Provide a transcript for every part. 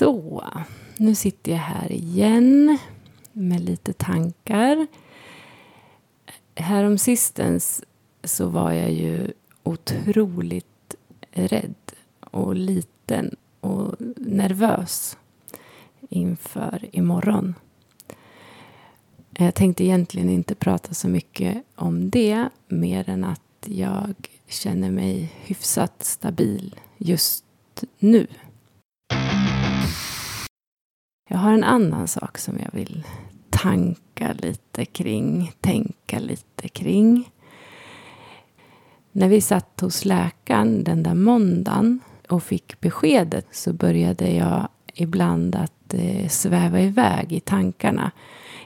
Så, nu sitter jag här igen med lite tankar. Häromsistens så var jag ju otroligt rädd och liten och nervös inför imorgon. Jag tänkte egentligen inte prata så mycket om det mer än att jag känner mig hyfsat stabil just nu. Jag har en annan sak som jag vill tanka lite kring, tänka lite kring. När vi satt hos läkaren den där måndagen och fick beskedet så började jag ibland att eh, sväva iväg i tankarna.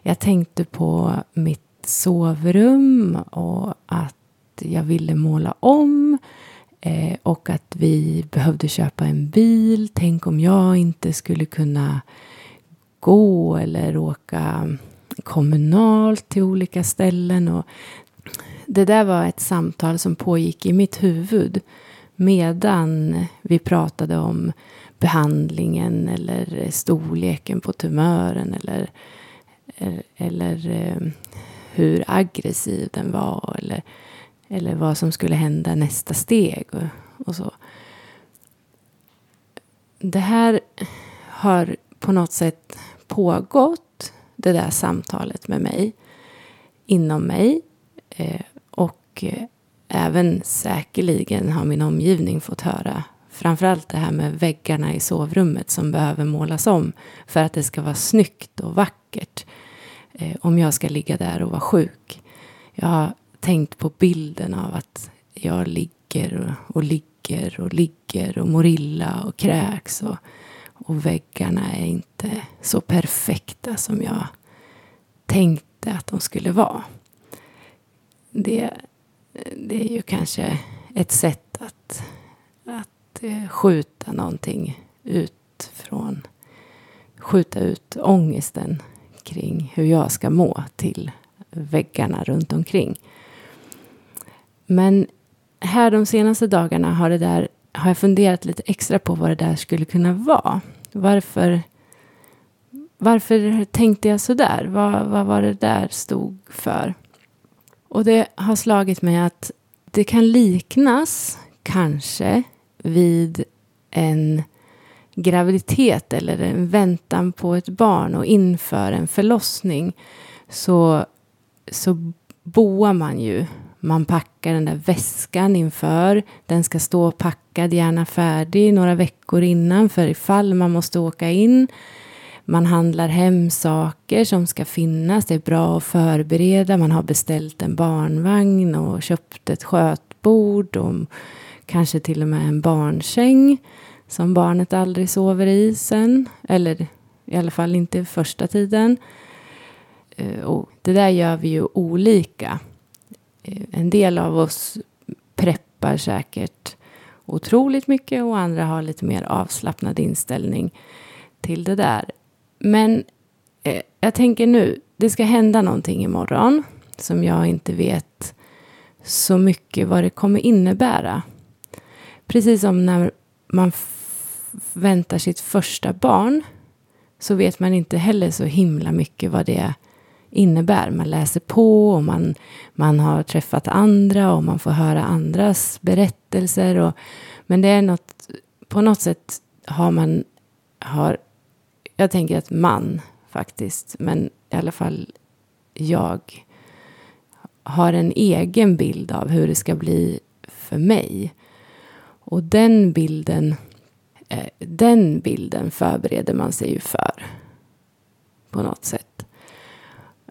Jag tänkte på mitt sovrum och att jag ville måla om eh, och att vi behövde köpa en bil. Tänk om jag inte skulle kunna gå eller åka kommunalt till olika ställen. Och det där var ett samtal som pågick i mitt huvud medan vi pratade om behandlingen eller storleken på tumören eller, eh, eller eh, hur aggressiv den var eller, eller vad som skulle hända nästa steg och, och så. Det här har på något sätt pågått, det där samtalet med mig, inom mig. Eh, och eh, även säkerligen har min omgivning fått höra framförallt det här med väggarna i sovrummet som behöver målas om för att det ska vara snyggt och vackert eh, om jag ska ligga där och vara sjuk. Jag har tänkt på bilden av att jag ligger och, och ligger och ligger och mår illa och kräks och och väggarna är inte så perfekta som jag tänkte att de skulle vara. Det, det är ju kanske ett sätt att, att eh, skjuta någonting ut från skjuta ut ångesten kring hur jag ska må till väggarna runt omkring. Men här de senaste dagarna har det där har jag funderat lite extra på vad det där skulle kunna vara. Varför, varför tänkte jag så där? Vad, vad var det där stod för? Och det har slagit mig att det kan liknas kanske vid en graviditet eller en väntan på ett barn och inför en förlossning så, så boar man ju man packar den där väskan inför. Den ska stå packad, gärna färdig, några veckor innan för ifall man måste åka in. Man handlar hem saker som ska finnas. Det är bra att förbereda. Man har beställt en barnvagn och köpt ett skötbord och kanske till och med en barnsäng som barnet aldrig sover i sen. Eller i alla fall inte första tiden. Eh, och det där gör vi ju olika. Eh, en del av oss preppar säkert otroligt mycket och andra har lite mer avslappnad inställning till det där. Men eh, jag tänker nu, det ska hända någonting imorgon som jag inte vet så mycket vad det kommer innebära. Precis som när man väntar sitt första barn så vet man inte heller så himla mycket vad det innebär. Man läser på och man, man har träffat andra och man får höra andras berättelser. Och, men det är något, på något sätt har man, har, jag tänker att man faktiskt, men i alla fall jag har en egen bild av hur det ska bli för mig. Och den bilden, eh, den bilden förbereder man sig ju för. På något sätt.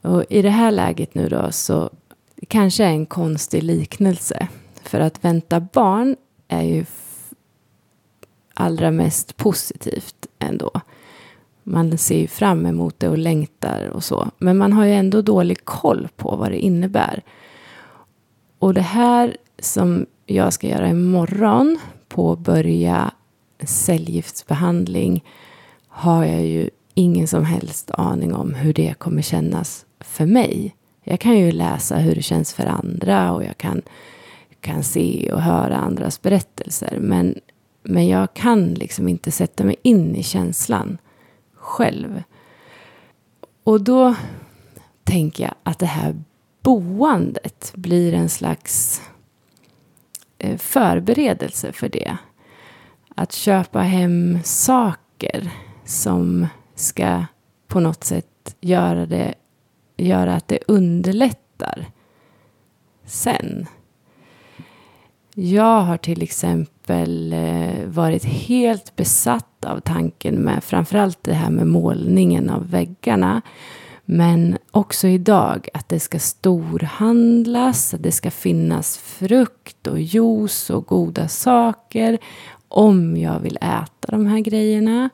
Och i det här läget nu då så kanske är en konstig liknelse. För att vänta barn är ju allra mest positivt ändå. Man ser ju fram emot det och längtar och så. Men man har ju ändå dålig koll på vad det innebär. Och det här som jag ska göra imorgon, påbörja cellgiftsbehandling, har jag ju ingen som helst aning om hur det kommer kännas för mig. Jag kan ju läsa hur det känns för andra och jag kan, kan se och höra andras berättelser. Men Men jag kan liksom inte sätta mig in i känslan själv. Och då tänker jag att det här boendet blir en slags eh, förberedelse för det. Att köpa hem saker som ska på något sätt göra, det, göra att det underlättar sen. Jag har till exempel eh, varit helt besatt av tanken med framförallt det här med målningen av väggarna. Men också idag att det ska storhandlas, att det ska finnas frukt och juice och goda saker om jag vill äta de här grejerna.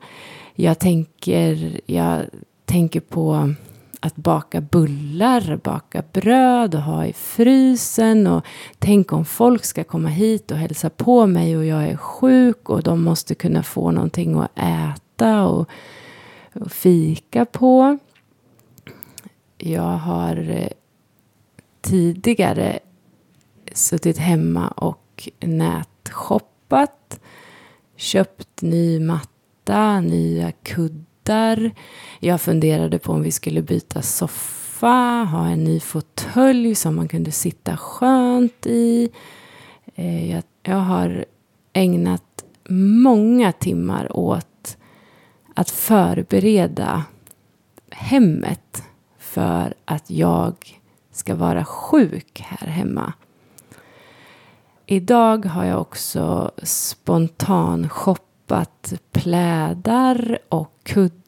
Jag tänker, jag tänker på att baka bullar, baka bröd och ha i frysen. Och tänk om folk ska komma hit och hälsa på mig och jag är sjuk och de måste kunna få någonting att äta och, och fika på. Jag har eh, tidigare suttit hemma och nätshoppat. Köpt ny matta, nya kuddar. Jag funderade på om vi skulle byta soffa, ha en ny fåtölj som man kunde sitta skönt i. Eh, jag, jag har ägnat många timmar åt att förbereda hemmet för att jag ska vara sjuk här hemma. Idag har jag också spontanshoppat plädar och kuddar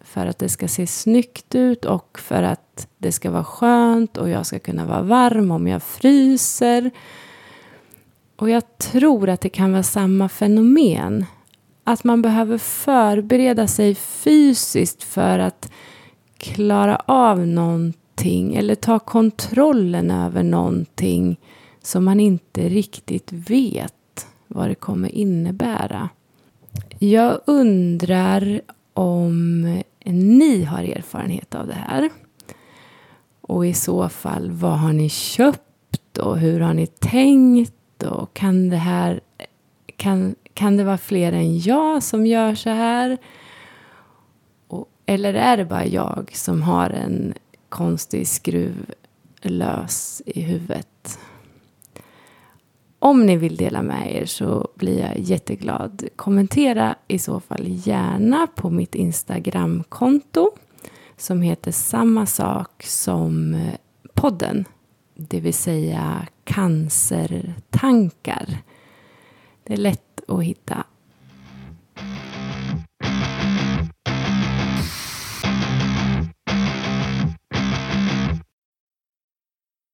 för att det ska se snyggt ut och för att det ska vara skönt och jag ska kunna vara varm om jag fryser. Och jag tror att det kan vara samma fenomen. Att man behöver förbereda sig fysiskt för att klara av någonting eller ta kontrollen över någonting som man inte riktigt vet vad det kommer innebära. Jag undrar om ni har erfarenhet av det här. Och i så fall, vad har ni köpt och hur har ni tänkt? Och kan det här kan, kan det vara fler än jag som gör så här? Eller är det bara jag som har en konstig skruv lös i huvudet? Om ni vill dela med er så blir jag jätteglad. Kommentera i så fall gärna på mitt Instagramkonto som heter samma sak som eh, podden. Det vill säga cancertankar. Det är lätt att hitta